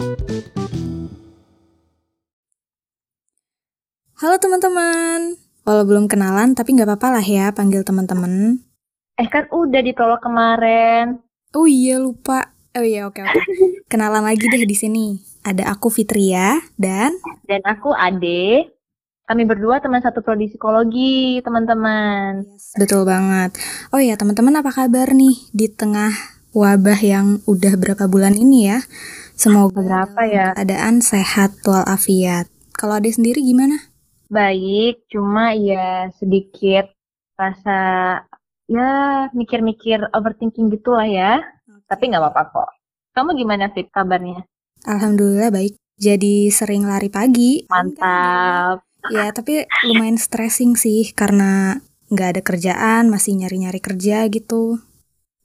Halo teman-teman, walau belum kenalan tapi nggak apa-apa lah ya panggil teman-teman. Eh kan udah ditolak kemarin. Oh iya lupa. Oh iya oke oke. Kenalan lagi deh di sini. Ada aku Fitria dan Dan aku Ade. Kami berdua teman satu prodi psikologi, teman-teman. betul banget. Oh iya teman-teman apa kabar nih di tengah wabah yang udah berapa bulan ini ya? Semoga Berapa ya? keadaan sehat walafiat. Kalau Ade sendiri gimana? Baik, cuma ya sedikit rasa ya mikir-mikir overthinking gitu lah ya. Tapi nggak apa-apa kok. Kamu gimana Fit kabarnya? Alhamdulillah baik. Jadi sering lari pagi. Mantap. Ya, tapi lumayan stressing sih karena nggak ada kerjaan, masih nyari-nyari kerja gitu.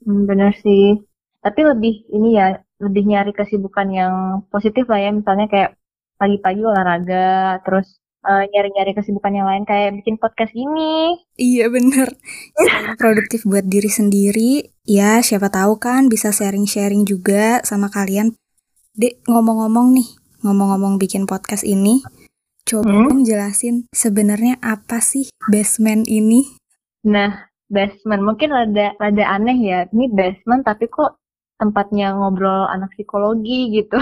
Hmm, bener sih. Tapi lebih ini ya, lebih nyari kesibukan yang positif lah ya. Misalnya kayak pagi-pagi olahraga, terus eh, nyari-nyari kesibukan yang lain kayak bikin podcast ini. Iya bener. Produktif buat diri sendiri, ya siapa tahu kan bisa sharing-sharing juga sama kalian. Dek, ngomong-ngomong nih, ngomong-ngomong bikin podcast ini, coba Hmm? dong jelasin sebenarnya apa sih basement ini? Nah, basement mungkin rada rada aneh ya. Ini basement tapi kok tempatnya ngobrol anak psikologi gitu.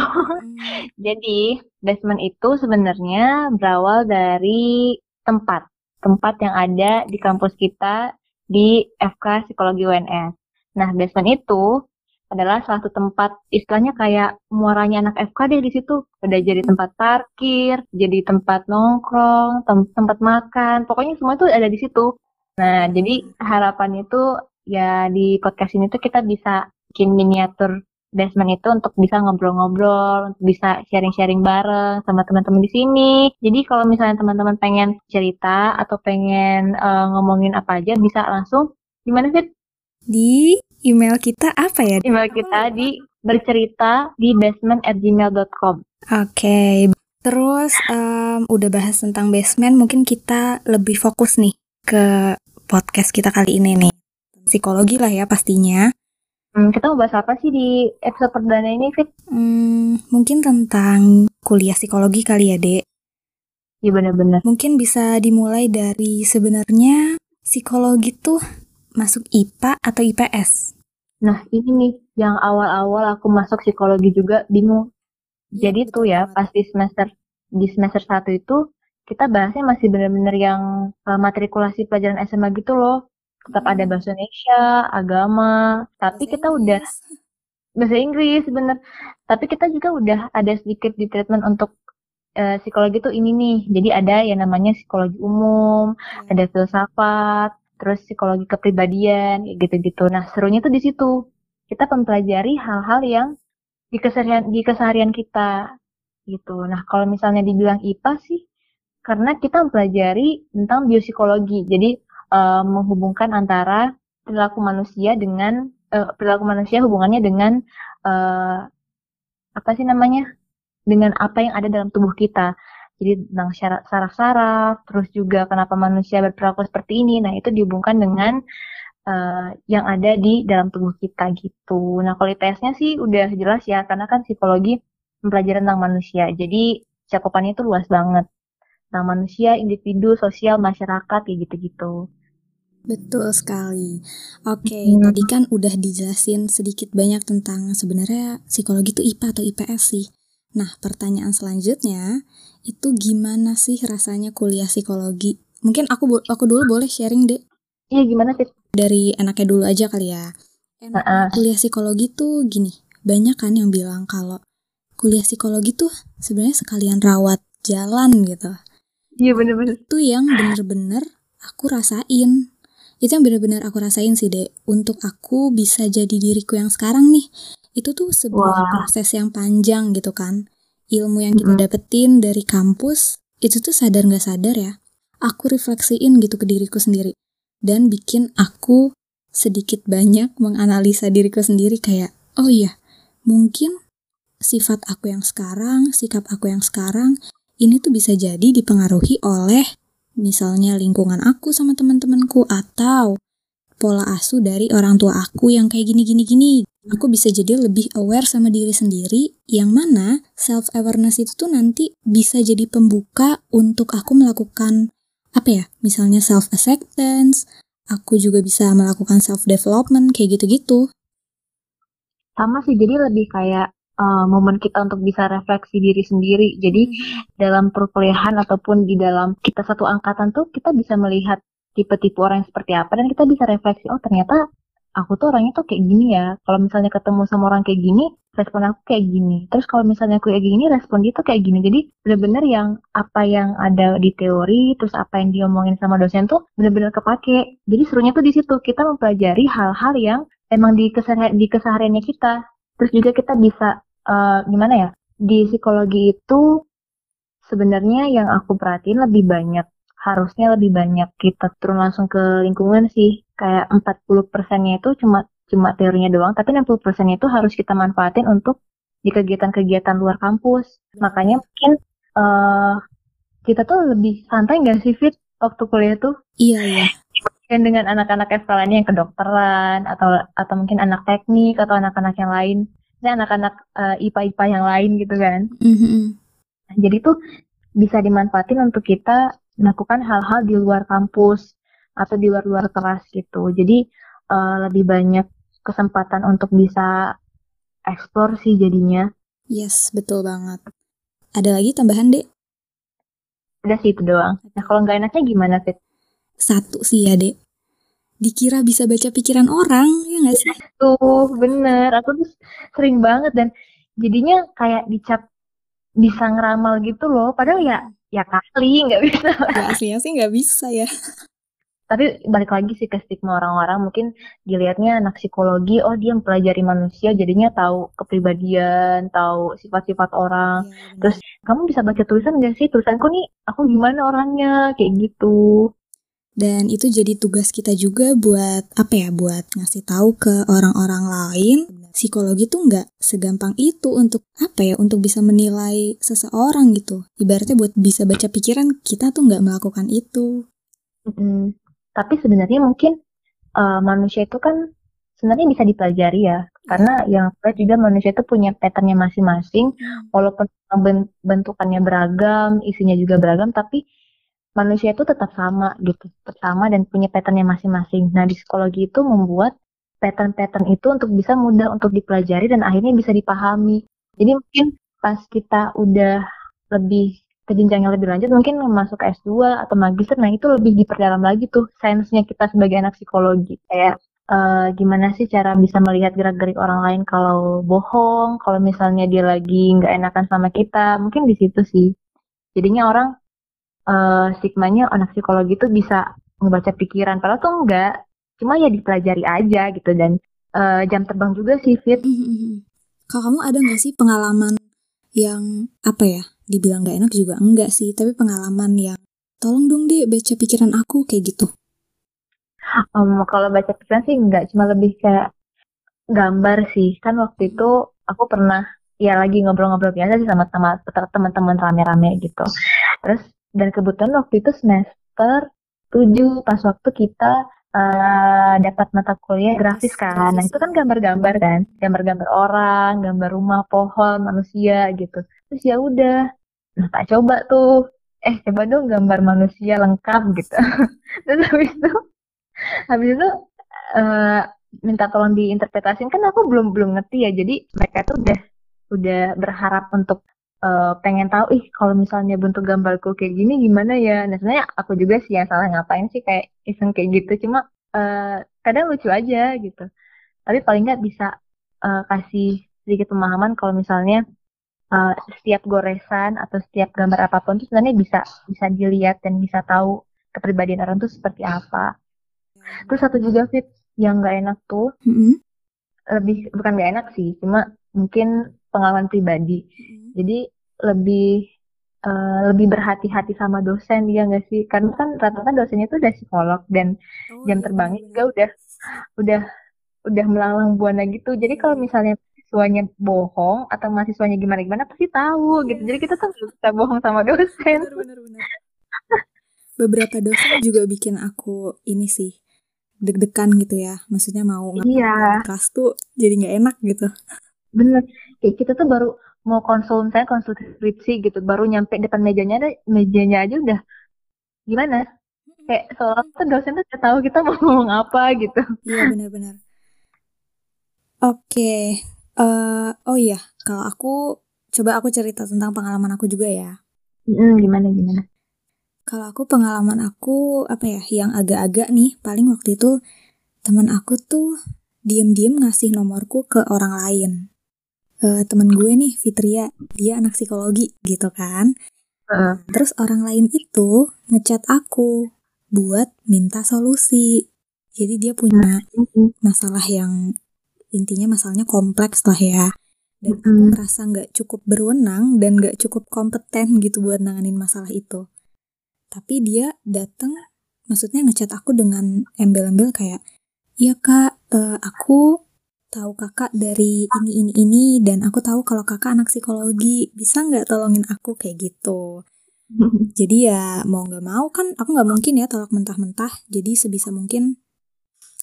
Jadi, basement itu sebenarnya berawal dari tempat. Tempat yang ada di kampus kita di FK Psikologi UNS. Nah, basement itu adalah salah satu tempat istilahnya kayak muaranya anak FK deh di situ. Udah jadi tempat parkir, jadi tempat nongkrong, tem- tempat makan, pokoknya semua itu ada di situ. Nah, jadi harapannya itu ya di podcast ini tuh kita bisa bikin miniatur basement itu untuk bisa ngobrol-ngobrol, untuk bisa sharing-sharing bareng sama teman-teman di sini. Jadi kalau misalnya teman-teman pengen cerita atau pengen eh, ngomongin apa aja bisa langsung gimana sih Di email kita apa ya? email kita di bercerita di basement@gmail.com. Oke, terus em, udah bahas tentang basement, mungkin kita lebih fokus nih ke podcast kita kali ini nih. Psikologi lah ya pastinya. Hmm, kita mau bahas apa sih di episode perdana ini, Fit? Hmm, mungkin tentang kuliah psikologi kali ya, Dek. Iya bener-bener. Mungkin bisa dimulai dari sebenarnya psikologi tuh masuk IPA atau IPS? Nah, ini nih yang awal-awal aku masuk psikologi juga bingung. Iya, Jadi betul tuh ya, pas di semester di semester 1 itu kita bahasnya masih bener-bener yang eh, matrikulasi pelajaran SMA gitu loh. Tetap ada Hmm. bahasa Indonesia, agama, tapi Bahasa kita udah bahasa Inggris bener. Tapi kita juga udah ada sedikit di treatment untuk eh, psikologi tuh ini nih. Jadi ada yang namanya psikologi umum, Iya. ada filsafat, terus psikologi kepribadian, gitu-gitu. Nah, serunya tuh di situ. Kita mempelajari hal-hal yang di keseharian di keseharian kita gitu. Nah, kalau misalnya dibilang IPA sih karena kita mempelajari tentang biopsikologi. Jadi eh, menghubungkan antara perilaku manusia dengan eh, perilaku manusia hubungannya dengan eh, apa sih namanya? dengan apa yang ada dalam tubuh kita. Jadi tentang saraf-saraf, terus juga kenapa manusia berperilaku seperti ini. Nah, itu dihubungkan dengan eh, yang ada di dalam tubuh kita gitu. Nah, kalau IPS-nya sih udah jelas ya, karena kan psikologi mempelajari tentang manusia. Jadi cakupannya itu luas banget. Tentang manusia, individu, sosial, masyarakat, kayak gitu-gitu. Betul sekali. Oke, Hmm. tadi kan udah dijelasin sedikit banyak tentang sebenarnya psikologi itu IPA atau IPS sih. Nah, pertanyaan selanjutnya itu gimana sih rasanya kuliah psikologi? Mungkin aku aku dulu boleh sharing deh Iya, gimana sih? dari enaknya dulu aja kali ya. Enaknya Heeh. kuliah psikologi tuh gini, banyak kan yang bilang kalau kuliah psikologi tuh sebenarnya sekalian rawat jalan gitu. Iya, bener-bener. Itu yang bener-bener aku rasain. Itu yang bener-bener aku rasain sih, Dek. Untuk aku bisa jadi diriku yang sekarang nih. Itu tuh sebuah Wah. proses yang panjang gitu kan. Ilmu yang kita dapetin dari kampus, itu tuh sadar nggak sadar ya. Aku refleksiin gitu ke diriku sendiri. Dan bikin aku sedikit banyak menganalisa diriku sendiri kayak, oh iya, mungkin sifat aku yang sekarang, sikap aku yang sekarang, ini tuh bisa jadi dipengaruhi oleh misalnya lingkungan aku sama teman-temanku atau pola asuh dari orang tua aku yang kayak gini gini gini aku bisa jadi lebih aware sama diri sendiri, yang mana self-awareness itu tuh nanti bisa jadi pembuka untuk aku melakukan, apa ya, misalnya self-acceptance, aku juga bisa melakukan self-development, kayak gitu-gitu. Sama sih, jadi lebih kayak uh, momen kita untuk bisa refleksi diri sendiri. Jadi hmm. dalam perkuliahan ataupun di dalam kita satu angkatan tuh kita bisa melihat tipe-tipe orang yang seperti apa dan kita bisa refleksi oh ternyata aku tuh orangnya tuh kayak gini ya. Kalau misalnya ketemu sama orang kayak gini, respon aku kayak gini. Terus kalau misalnya aku kayak gini, respon dia tuh kayak gini. Jadi bener-bener yang apa yang ada di teori, terus apa yang diomongin sama dosen tuh bener-bener kepake. Jadi serunya tuh di situ kita mempelajari hal-hal yang emang di keseharian di kesehariannya kita. Terus juga kita bisa uh, gimana ya? Di psikologi itu sebenarnya yang aku perhatiin lebih banyak harusnya lebih banyak kita turun langsung ke lingkungan sih. Kayak 40 persennya itu cuma cuma teorinya doang tapi 60 persennya itu harus kita manfaatin untuk di kegiatan-kegiatan luar kampus. Makanya mungkin uh, kita tuh lebih santai nggak sih Fit waktu kuliah tuh? Iya iya. Dan dengan anak-anak FK lainnya yang kedokteran atau atau mungkin anak teknik atau anak-anak yang lain anak-anak uh, IPA-IPA yang lain gitu kan. Mm-hmm. Jadi tuh bisa dimanfaatin untuk kita melakukan hal-hal di luar kampus atau di luar-luar kelas gitu. Jadi uh, lebih banyak kesempatan untuk bisa eksplor sih jadinya. Yes, betul banget. Ada lagi tambahan, Dek? Udah sih itu doang. Nah, kalau nggak enaknya gimana, Fit? Satu sih ya, Dek dikira bisa baca pikiran orang ya nggak sih? Tuh bener. Aku tuh sering banget dan jadinya kayak dicap bisa ngeramal gitu loh. Padahal ya ya kali nggak bisa. Ya aslinya sih nggak bisa ya. Tapi balik lagi sih ke stigma orang-orang. Mungkin dilihatnya anak psikologi oh dia mempelajari manusia jadinya tahu kepribadian tahu sifat-sifat orang. Ya, terus kamu bisa baca tulisan gak sih? Tulisanku nih aku gimana orangnya? Kayak gitu dan itu jadi tugas kita juga buat apa ya buat ngasih tahu ke orang-orang lain. Psikologi tuh nggak segampang itu untuk apa ya untuk bisa menilai seseorang gitu. Ibaratnya buat bisa baca pikiran kita tuh nggak melakukan itu. Mm-hmm. tapi sebenarnya mungkin uh, manusia itu kan sebenarnya bisa dipelajari ya. Karena yang juga manusia itu punya patternnya masing-masing. Hmm. walaupun bentukannya beragam isinya juga beragam tapi manusia itu tetap sama gitu, tetap sama dan punya patternnya masing-masing. Nah di psikologi itu membuat pattern-pattern itu untuk bisa mudah untuk dipelajari dan akhirnya bisa dipahami. Jadi mungkin pas kita udah lebih ke lebih lanjut mungkin masuk ke S2 atau magister nah itu lebih diperdalam lagi tuh sainsnya kita sebagai anak psikologi kayak uh, gimana sih cara bisa melihat gerak-gerik orang lain kalau bohong kalau misalnya dia lagi nggak enakan sama kita mungkin di situ sih jadinya orang uh, stigmanya anak psikologi itu bisa membaca pikiran. Padahal tuh enggak. Cuma ya dipelajari aja gitu. Dan uh, jam terbang juga sih Fit. Mm-hmm. kalau kamu ada nggak sih pengalaman yang apa ya dibilang nggak enak juga? Enggak sih tapi pengalaman yang tolong dong deh baca pikiran aku kayak gitu. Um, kalau baca pikiran sih enggak cuma lebih kayak gambar sih. Kan waktu itu aku pernah ya lagi ngobrol-ngobrol biasa sih sama teman-teman rame-rame gitu. Terus dan kebetulan waktu itu semester 7 pas waktu kita uh, dapat mata kuliah grafis kan. Nah, itu kan gambar-gambar kan, gambar-gambar orang, gambar rumah, pohon, manusia gitu. Terus ya udah, nah tak coba tuh. Eh, coba dong gambar manusia lengkap gitu. Terus habis itu habis itu uh, minta tolong diinterpretasiin kan aku belum belum ngerti ya. Jadi mereka tuh udah udah berharap untuk uh, pengen tahu ih kalau misalnya bentuk gambarku kayak gini gimana ya? Nah sebenarnya aku juga sih yang salah ngapain sih kayak iseng kayak gitu. Cuma uh, kadang lucu aja gitu. Tapi paling nggak bisa uh, kasih sedikit pemahaman kalau misalnya uh, setiap goresan atau setiap gambar apa pun itu sebenarnya bisa bisa dilihat dan bisa tahu kepribadian orang tuh seperti apa. Terus satu juga fit yang nggak enak tuh mm -hmm. lebih bukan nggak enak sih cuma mungkin pengalaman pribadi. Mm -hmm. jadi lebih uh, lebih berhati-hati sama dosen ya nggak sih? Karena kan rata-rata dosennya itu udah psikolog dan oh, jam iya, terbangnya juga udah udah udah melanglang buana gitu. Jadi kalau misalnya mahasiswanya bohong atau mahasiswanya gimana gimana pasti tahu yeah. gitu. Jadi kita tuh bisa bohong sama dosen. Bener, bener, bener. beberapa dosen juga bikin aku ini sih deg-degan gitu ya. Maksudnya mau iya. kelas tuh jadi nggak enak gitu. Bener. Kayak kita tuh baru mau konsul misalnya konsul skripsi gitu baru nyampe depan mejanya ada mejanya aja udah gimana? Kayak seolah tuh dosen tuh tahu kita mau ngomong apa gitu. Iya benar-benar. Oke okay. uh, eh, oh iya kalau aku coba aku cerita tentang pengalaman aku juga ya. Mm, gimana gimana? Kalau aku pengalaman aku apa ya yang agak-agak nih paling waktu itu teman aku tuh diem-diem ngasih nomorku ke orang lain uh, temen gue nih Fitria dia anak psikologi gitu kan uh. terus orang lain itu ngechat aku buat minta solusi. Jadi dia punya masalah yang intinya masalahnya kompleks lah ya. Dan aku merasa nggak cukup berwenang dan nggak cukup kompeten gitu buat nanganin masalah itu. Tapi dia datang, maksudnya ngechat aku dengan embel-embel kayak, iya kak, uh, aku tahu kakak dari ini ini ini dan aku tahu kalau kakak anak psikologi. Bisa nggak tolongin aku? Kayak gitu. Jadi ya mau nggak mau kan aku nggak mungkin ya tolak mentah-mentah. Jadi sebisa mungkin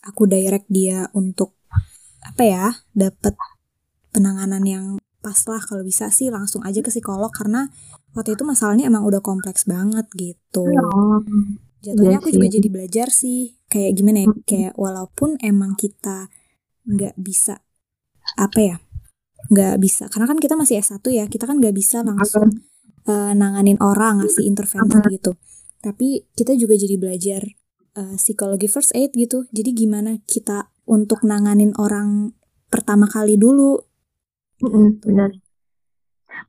aku direct dia untuk apa ya dapat penanganan yang pas lah. Kalau bisa sih langsung aja ke psikolog karena waktu itu masalahnya emang udah kompleks banget gitu. Oh, jatuhnya iya aku juga jadi belajar sih. Kayak gimana ya kayak walaupun emang kita nggak bisa. Apa ya? Nggak bisa. Karena kan kita masih S1 ya kita kan nggak bisa langsung uh, nanganin orang ngasih intervensi gitu. Tapi kita juga jadi belajar uh, psikologi first aid gitu. Jadi gimana kita untuk nanganin orang pertama kali dulu? Mm benar.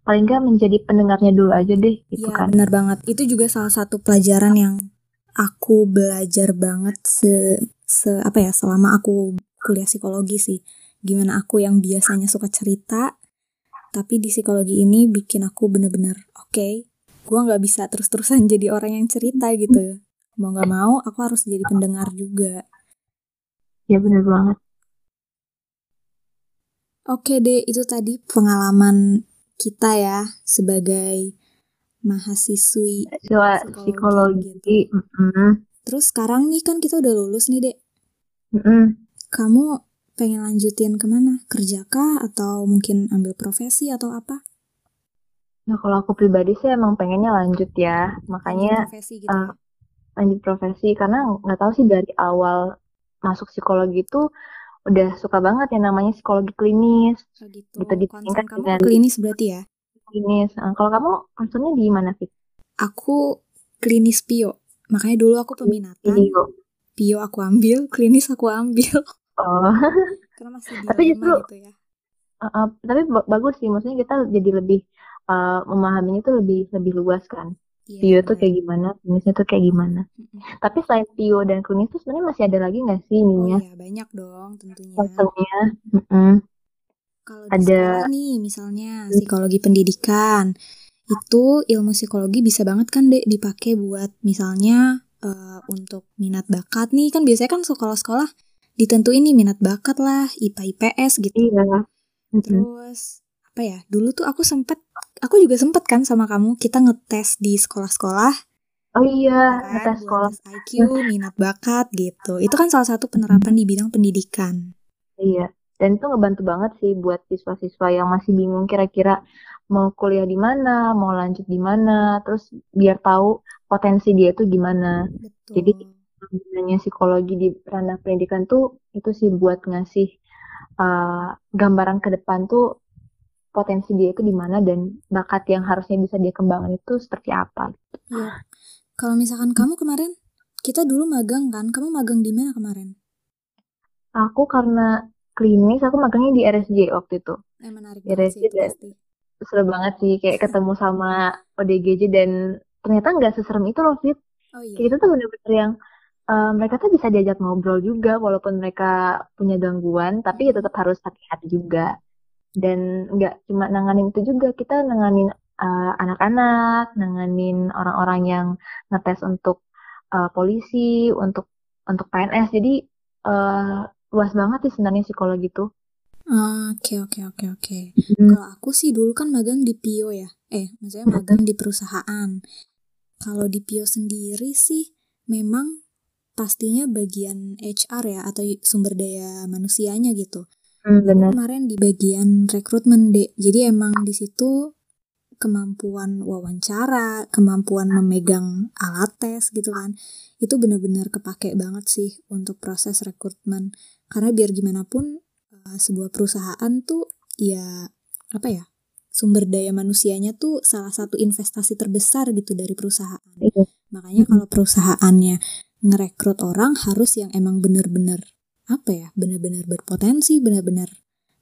Paling nggak menjadi pendengarnya dulu aja deh gitu ya, kan. benar banget. Itu juga salah satu pelajaran yang aku belajar banget se, se apa ya selama aku kuliah psikologi sih gimana aku yang biasanya suka cerita tapi di psikologi ini bikin aku bener-bener oke okay, gue nggak bisa terus-terusan jadi orang yang cerita gitu mau nggak mau aku harus jadi pendengar juga ya bener banget oke deh itu tadi pengalaman kita ya sebagai mahasiswi psikologi, psikologi. Gitu. Mm -hmm. terus sekarang nih kan kita udah lulus nih dek mm -hmm. Kamu pengen lanjutin ke mana? Kerja kah? Atau mungkin ambil profesi atau apa? Nah kalau aku pribadi sih emang pengennya lanjut ya. Makanya profesi gitu. uh, lanjut profesi karena nggak tahu sih dari awal masuk psikologi itu udah suka banget yang namanya psikologi klinis. Oh gitu. gitu dibandingkan kamu dengan klinis berarti ya? Klinis. Nah, kalau kamu maksudnya di mana sih? Aku klinis pio. Makanya dulu aku peminatan. Pio. Pio aku ambil, klinis aku ambil. Oh. Karena masih tapi justru gitu ya. Uh, uh, tapi bagus sih, maksudnya kita jadi lebih uh, memahaminya tuh lebih lebih luas kan. Iya, Pio tuh kayak gimana, klinisnya tuh kayak gimana. Mm-hmm. Tapi selain Pio dan klinis tuh sebenarnya masih ada lagi nggak sih ininya? Oh iya, banyak dong tentunya. Tentunya. Mm-hmm. Kalau ada nih misalnya psikologi pendidikan, itu ilmu psikologi bisa banget kan dek dipakai buat misalnya uh, untuk minat bakat nih kan biasanya kan sekolah-sekolah ditentuin nih minat bakat lah, IPA IPS gitu. Iya. Terus apa ya? Dulu tuh aku sempet, aku juga sempet kan sama kamu kita ngetes di sekolah-sekolah. Oh iya, kan, ngetes sekolah. IQ, minat bakat gitu. Itu kan salah satu penerapan di bidang pendidikan. Iya. Dan itu ngebantu banget sih buat siswa-siswa yang masih bingung kira-kira mau kuliah di mana, mau lanjut di mana, terus biar tahu potensi dia tuh gimana. Betul. Jadi gunanya psikologi di ranah pendidikan tuh itu sih buat ngasih uh, gambaran ke depan tuh potensi dia itu di mana dan bakat yang harusnya bisa dia kembangkan itu seperti apa. Ya. Kalau misalkan kamu kemarin, kita dulu magang kan? Kamu magang di mana kemarin? Aku karena klinis, aku magangnya di RSJ waktu itu. Eh, menarik RSJ dan seru banget sih, kayak ketemu sama ODGJ dan ternyata nggak seserem itu loh, Fit. Oh, iya. Kayak itu tuh bener-bener yang uh, mereka tuh bisa diajak ngobrol juga walaupun mereka punya gangguan tapi ya tetap harus hati-hati juga dan nggak cuma nanganin itu juga kita nanganin uh, anak-anak nanganin orang-orang yang ngetes untuk uh, polisi untuk untuk PNS jadi uh, luas banget sih sebenarnya psikologi itu Oke oke oke oke. Hmm. Kalau aku sih dulu kan magang di Pio ya. Eh, maksudnya magang di perusahaan. Kalau di Pio sendiri sih memang pastinya bagian HR ya atau sumber daya manusianya gitu. Hmm, benar. Kemarin di bagian rekrutmen deh. Jadi emang di situ kemampuan wawancara, kemampuan memegang alat tes gitu kan, itu benar-benar kepake banget sih untuk proses rekrutmen. Karena biar gimana pun uh, sebuah perusahaan tuh ya apa ya sumber daya manusianya tuh salah satu investasi terbesar gitu dari perusahaan. Iya. Makanya kalau perusahaannya ngerekrut orang harus yang emang bener-bener apa ya bener-bener berpotensi, bener-bener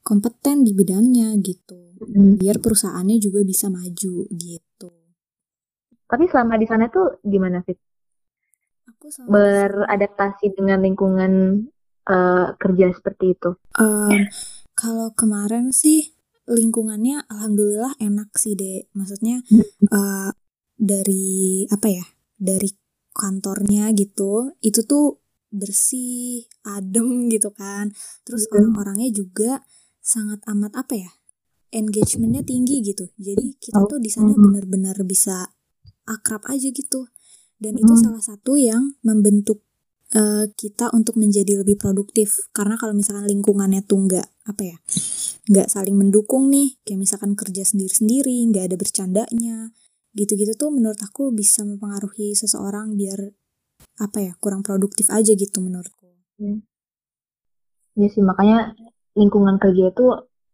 kompeten di bidangnya gitu. Hmm. biar perusahaannya juga bisa maju gitu. Tapi selama di sana tuh gimana sih aku beradaptasi dengan lingkungan uh, kerja seperti itu? Um, kalau kemarin sih lingkungannya alhamdulillah enak sih deh maksudnya uh, dari apa ya dari kantornya gitu itu tuh bersih adem gitu kan. Terus orang-orangnya juga sangat amat apa ya engagementnya tinggi gitu. Jadi kita tuh di sana benar-benar bisa akrab aja gitu. Dan itu salah satu yang membentuk uh, kita untuk menjadi lebih produktif. Karena kalau misalkan lingkungannya tuh nggak apa ya nggak saling mendukung nih kayak misalkan kerja sendiri-sendiri nggak ada bercandanya gitu-gitu tuh menurut aku bisa mempengaruhi seseorang biar apa ya kurang produktif aja gitu menurutku. Hmm. Ya sih makanya lingkungan kerja itu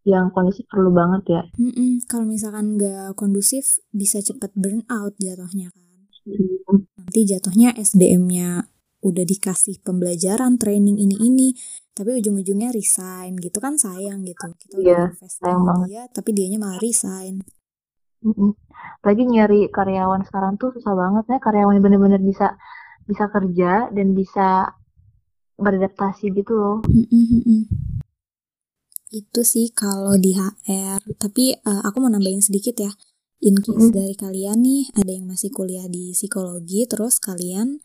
yang kondusif perlu banget ya. Mm-mm, kalau misalkan nggak kondusif bisa cepat burn out jatuhnya kan. Mm. Nanti jatuhnya SDM-nya udah dikasih pembelajaran, training ini ini, tapi ujung-ujungnya resign gitu kan sayang gitu. Kita udah yeah, invest sayang banget. dia, tapi dianya malah resign. Mm-mm. Lagi nyari karyawan sekarang tuh susah banget ya, karyawan yang bener-bener bisa bisa kerja dan bisa beradaptasi gitu loh. Mm-mm itu sih kalau di HR tapi uh, aku mau nambahin sedikit ya in case mm. dari kalian nih ada yang masih kuliah di psikologi terus kalian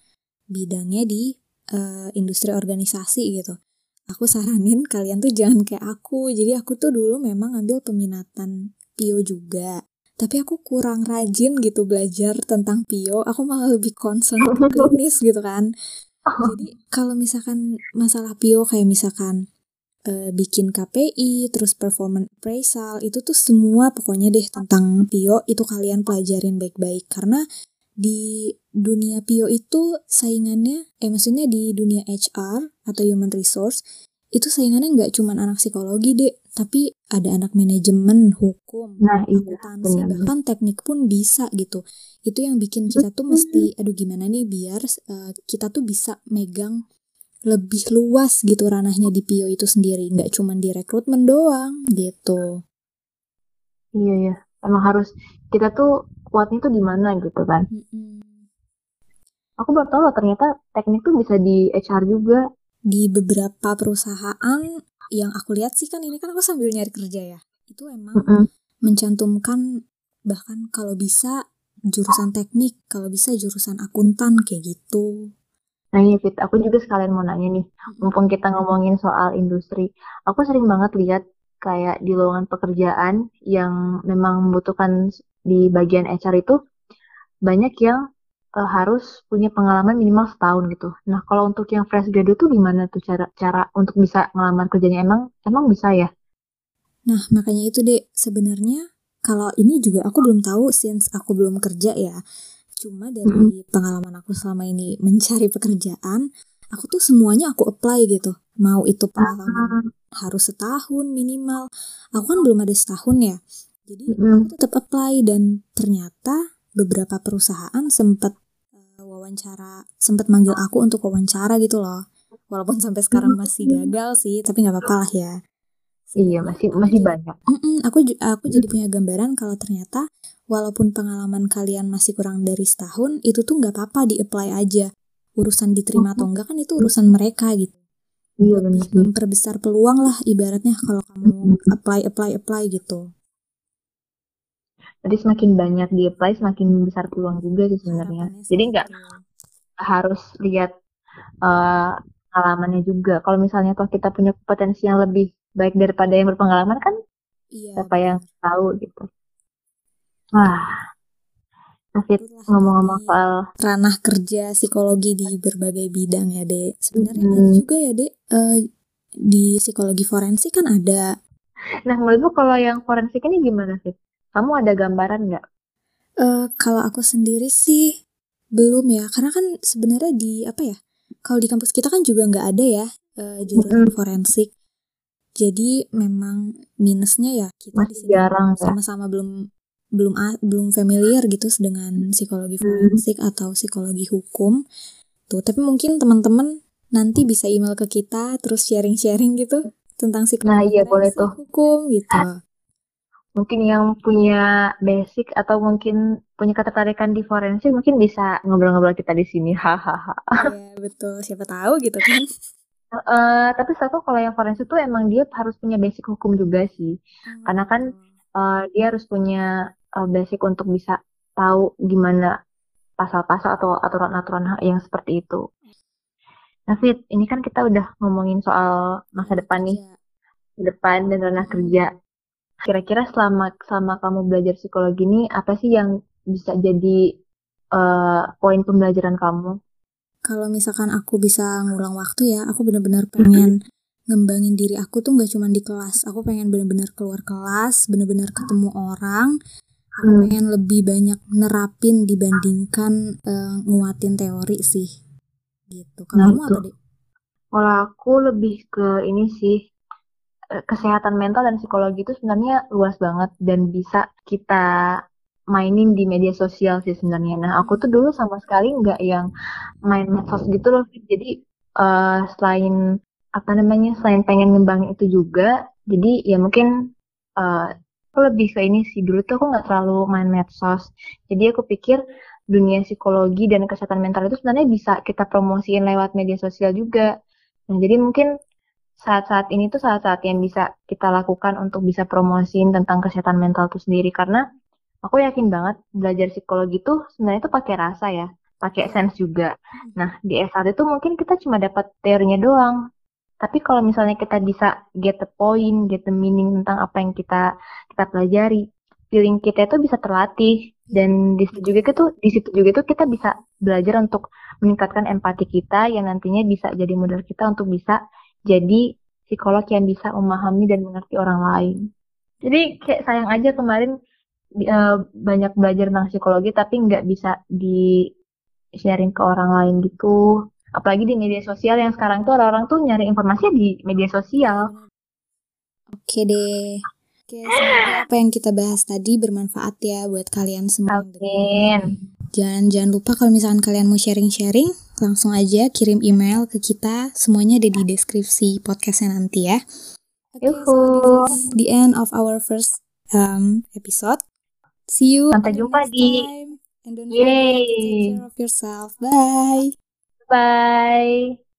bidangnya di uh, industri organisasi gitu aku saranin kalian tuh jangan kayak aku jadi aku tuh dulu memang ambil peminatan PIO juga tapi aku kurang rajin gitu belajar tentang PIO aku malah lebih concern klinis gitu kan. Jadi kalau misalkan masalah PIO kayak misalkan uh, bikin KPI, terus performance appraisal, itu tuh semua pokoknya deh tentang PIO itu kalian pelajarin baik-baik. Karena di dunia PIO itu saingannya, eh maksudnya di dunia HR atau human resource itu saingannya nggak cuma anak psikologi deh, tapi ada anak manajemen, hukum, nah, iya, akuntansi, bahkan teknik pun bisa gitu. Itu yang bikin kita tuh mesti, aduh gimana nih biar uh, kita tuh bisa megang lebih luas gitu ranahnya di Pio itu sendiri. Nggak cuma di rekrutmen doang gitu. Iya ya emang harus kita tuh kuatnya tuh di mana gitu kan. Mm-hmm. aku baru tahu loh ternyata teknik tuh bisa di HR juga. Di beberapa perusahaan yang aku lihat sih kan ini kan aku sambil nyari kerja ya. Itu emang mm-hmm. mencantumkan bahkan kalau bisa jurusan teknik kalau bisa jurusan akuntan kayak gitu. Nah ini Fit, aku juga sekalian mau nanya nih, mumpung kita ngomongin soal industri, aku sering banget lihat kayak di lowongan pekerjaan yang memang membutuhkan di bagian HR itu banyak yang uh, harus punya pengalaman minimal setahun gitu. Nah kalau untuk yang fresh graduate tuh gimana tuh cara cara untuk bisa ngelamar kerjanya emang emang bisa ya? Nah makanya itu deh sebenarnya kalau ini juga aku belum tahu since aku belum kerja ya. Cuma dari mm-hmm. pengalaman aku selama ini mencari pekerjaan, aku tuh semuanya aku apply gitu. Mau itu pengalaman harus setahun minimal. Aku kan belum ada setahun ya. Jadi mm-hmm. aku tetap apply dan ternyata beberapa perusahaan sempat uh, wawancara, sempat manggil aku untuk wawancara gitu loh. Walaupun sampai sekarang masih gagal sih, tapi nggak apa-apa lah ya. Iya masih masih banyak. Mm-mm, aku aku jadi punya gambaran kalau ternyata walaupun pengalaman kalian masih kurang dari setahun, itu tuh nggak apa-apa di apply aja. Urusan diterima atau enggak kan itu urusan mereka gitu. Iya benar. Memperbesar peluang lah ibaratnya kalau kamu apply apply apply gitu. Jadi semakin banyak di apply semakin besar peluang juga sih sebenarnya. Jadi nggak harus lihat uh, pengalamannya juga. Kalau misalnya toh kita punya potensi yang lebih baik daripada yang berpengalaman kan, iya, siapa yang tahu gitu. Wah, David ngomong-ngomong soal ranah kerja psikologi di berbagai bidang ya dek sebenarnya hmm. ada juga ya dek uh, di psikologi forensik kan ada nah menurutmu kalau yang forensik ini gimana sih kamu ada gambaran nggak uh, kalau aku sendiri sih belum ya karena kan sebenarnya di apa ya kalau di kampus kita kan juga nggak ada ya uh, jurusan -hmm. forensik jadi memang minusnya ya kita Masih di jarang ya. sama-sama belum belum belum familiar gitu dengan psikologi hmm. forensik hmm. atau psikologi hukum tuh tapi mungkin teman-teman nanti bisa email ke kita terus sharing-sharing gitu tentang psikologi nah, iya, boleh tuh. hukum gitu mungkin yang punya basic atau mungkin punya ketertarikan di forensik mungkin bisa ngobrol-ngobrol kita di sini hahaha iya betul siapa tahu gitu kan uh, tapi satu kalau yang forensik tuh emang dia harus punya basic hukum juga sih hmm. karena kan uh, dia harus punya uh, basic untuk bisa tahu gimana pasal-pasal atau aturan-aturan yang seperti itu. David, ini kan kita udah ngomongin soal masa depan nih, ya. depan dan ranah kerja. Kira-kira selama selama kamu belajar psikologi ini apa sih yang bisa jadi uh, poin pembelajaran kamu? Kalau misalkan aku bisa ngulang waktu ya, aku benar-benar pengen ngembangin diri aku tuh nggak cuma di kelas. Aku pengen benar-benar keluar kelas, benar-benar ketemu orang, aku hmm. pengen lebih banyak nerapin dibandingkan uh, nguatin teori sih gitu kalau nah, kamu apa deh kalau aku lebih ke ini sih kesehatan mental dan psikologi itu sebenarnya luas banget dan bisa kita mainin di media sosial sih sebenarnya. Nah aku tuh dulu sama sekali nggak yang main medsos gitu loh. Jadi uh, selain apa namanya selain pengen ngembangin itu juga, jadi ya mungkin uh, aku lebih ke ini sih dulu tuh aku nggak terlalu main medsos jadi aku pikir dunia psikologi dan kesehatan mental itu sebenarnya bisa kita promosiin lewat media sosial juga nah jadi mungkin saat-saat ini tuh saat-saat yang bisa kita lakukan untuk bisa promosiin tentang kesehatan mental itu sendiri. Karena aku yakin banget belajar psikologi tuh sebenarnya itu pakai rasa ya pakai sense juga. Nah di S1 itu mungkin kita cuma dapat teorinya doang. Tapi kalau misalnya kita bisa get the point, get the meaning tentang apa yang kita kita pelajari, feeling kita itu bisa terlatih. Dan di situ juga itu di situ juga itu kita bisa belajar untuk meningkatkan empati kita yang nantinya bisa jadi modal kita untuk bisa jadi psikolog yang bisa memahami dan mengerti orang lain. Jadi kayak sayang aja kemarin uh, banyak belajar tentang psikologi tapi nggak bisa di sharing ke orang lain gitu apalagi di media sosial yang sekarang tuh orang-orang tuh nyari informasi di media sosial. Oke deh. Oke, semoga apa yang kita bahas tadi bermanfaat ya buat kalian semua. Amin. Jangan jangan lupa kalau misalkan kalian mau sharing-sharing, langsung aja kirim email ke kita. Semuanya ada di deskripsi podcastnya nanti ya. Okay, so this is the end of our first um, episode. See you. Sampai jumpa di. Time. And don't forget to take care of yourself. Bye. Bye.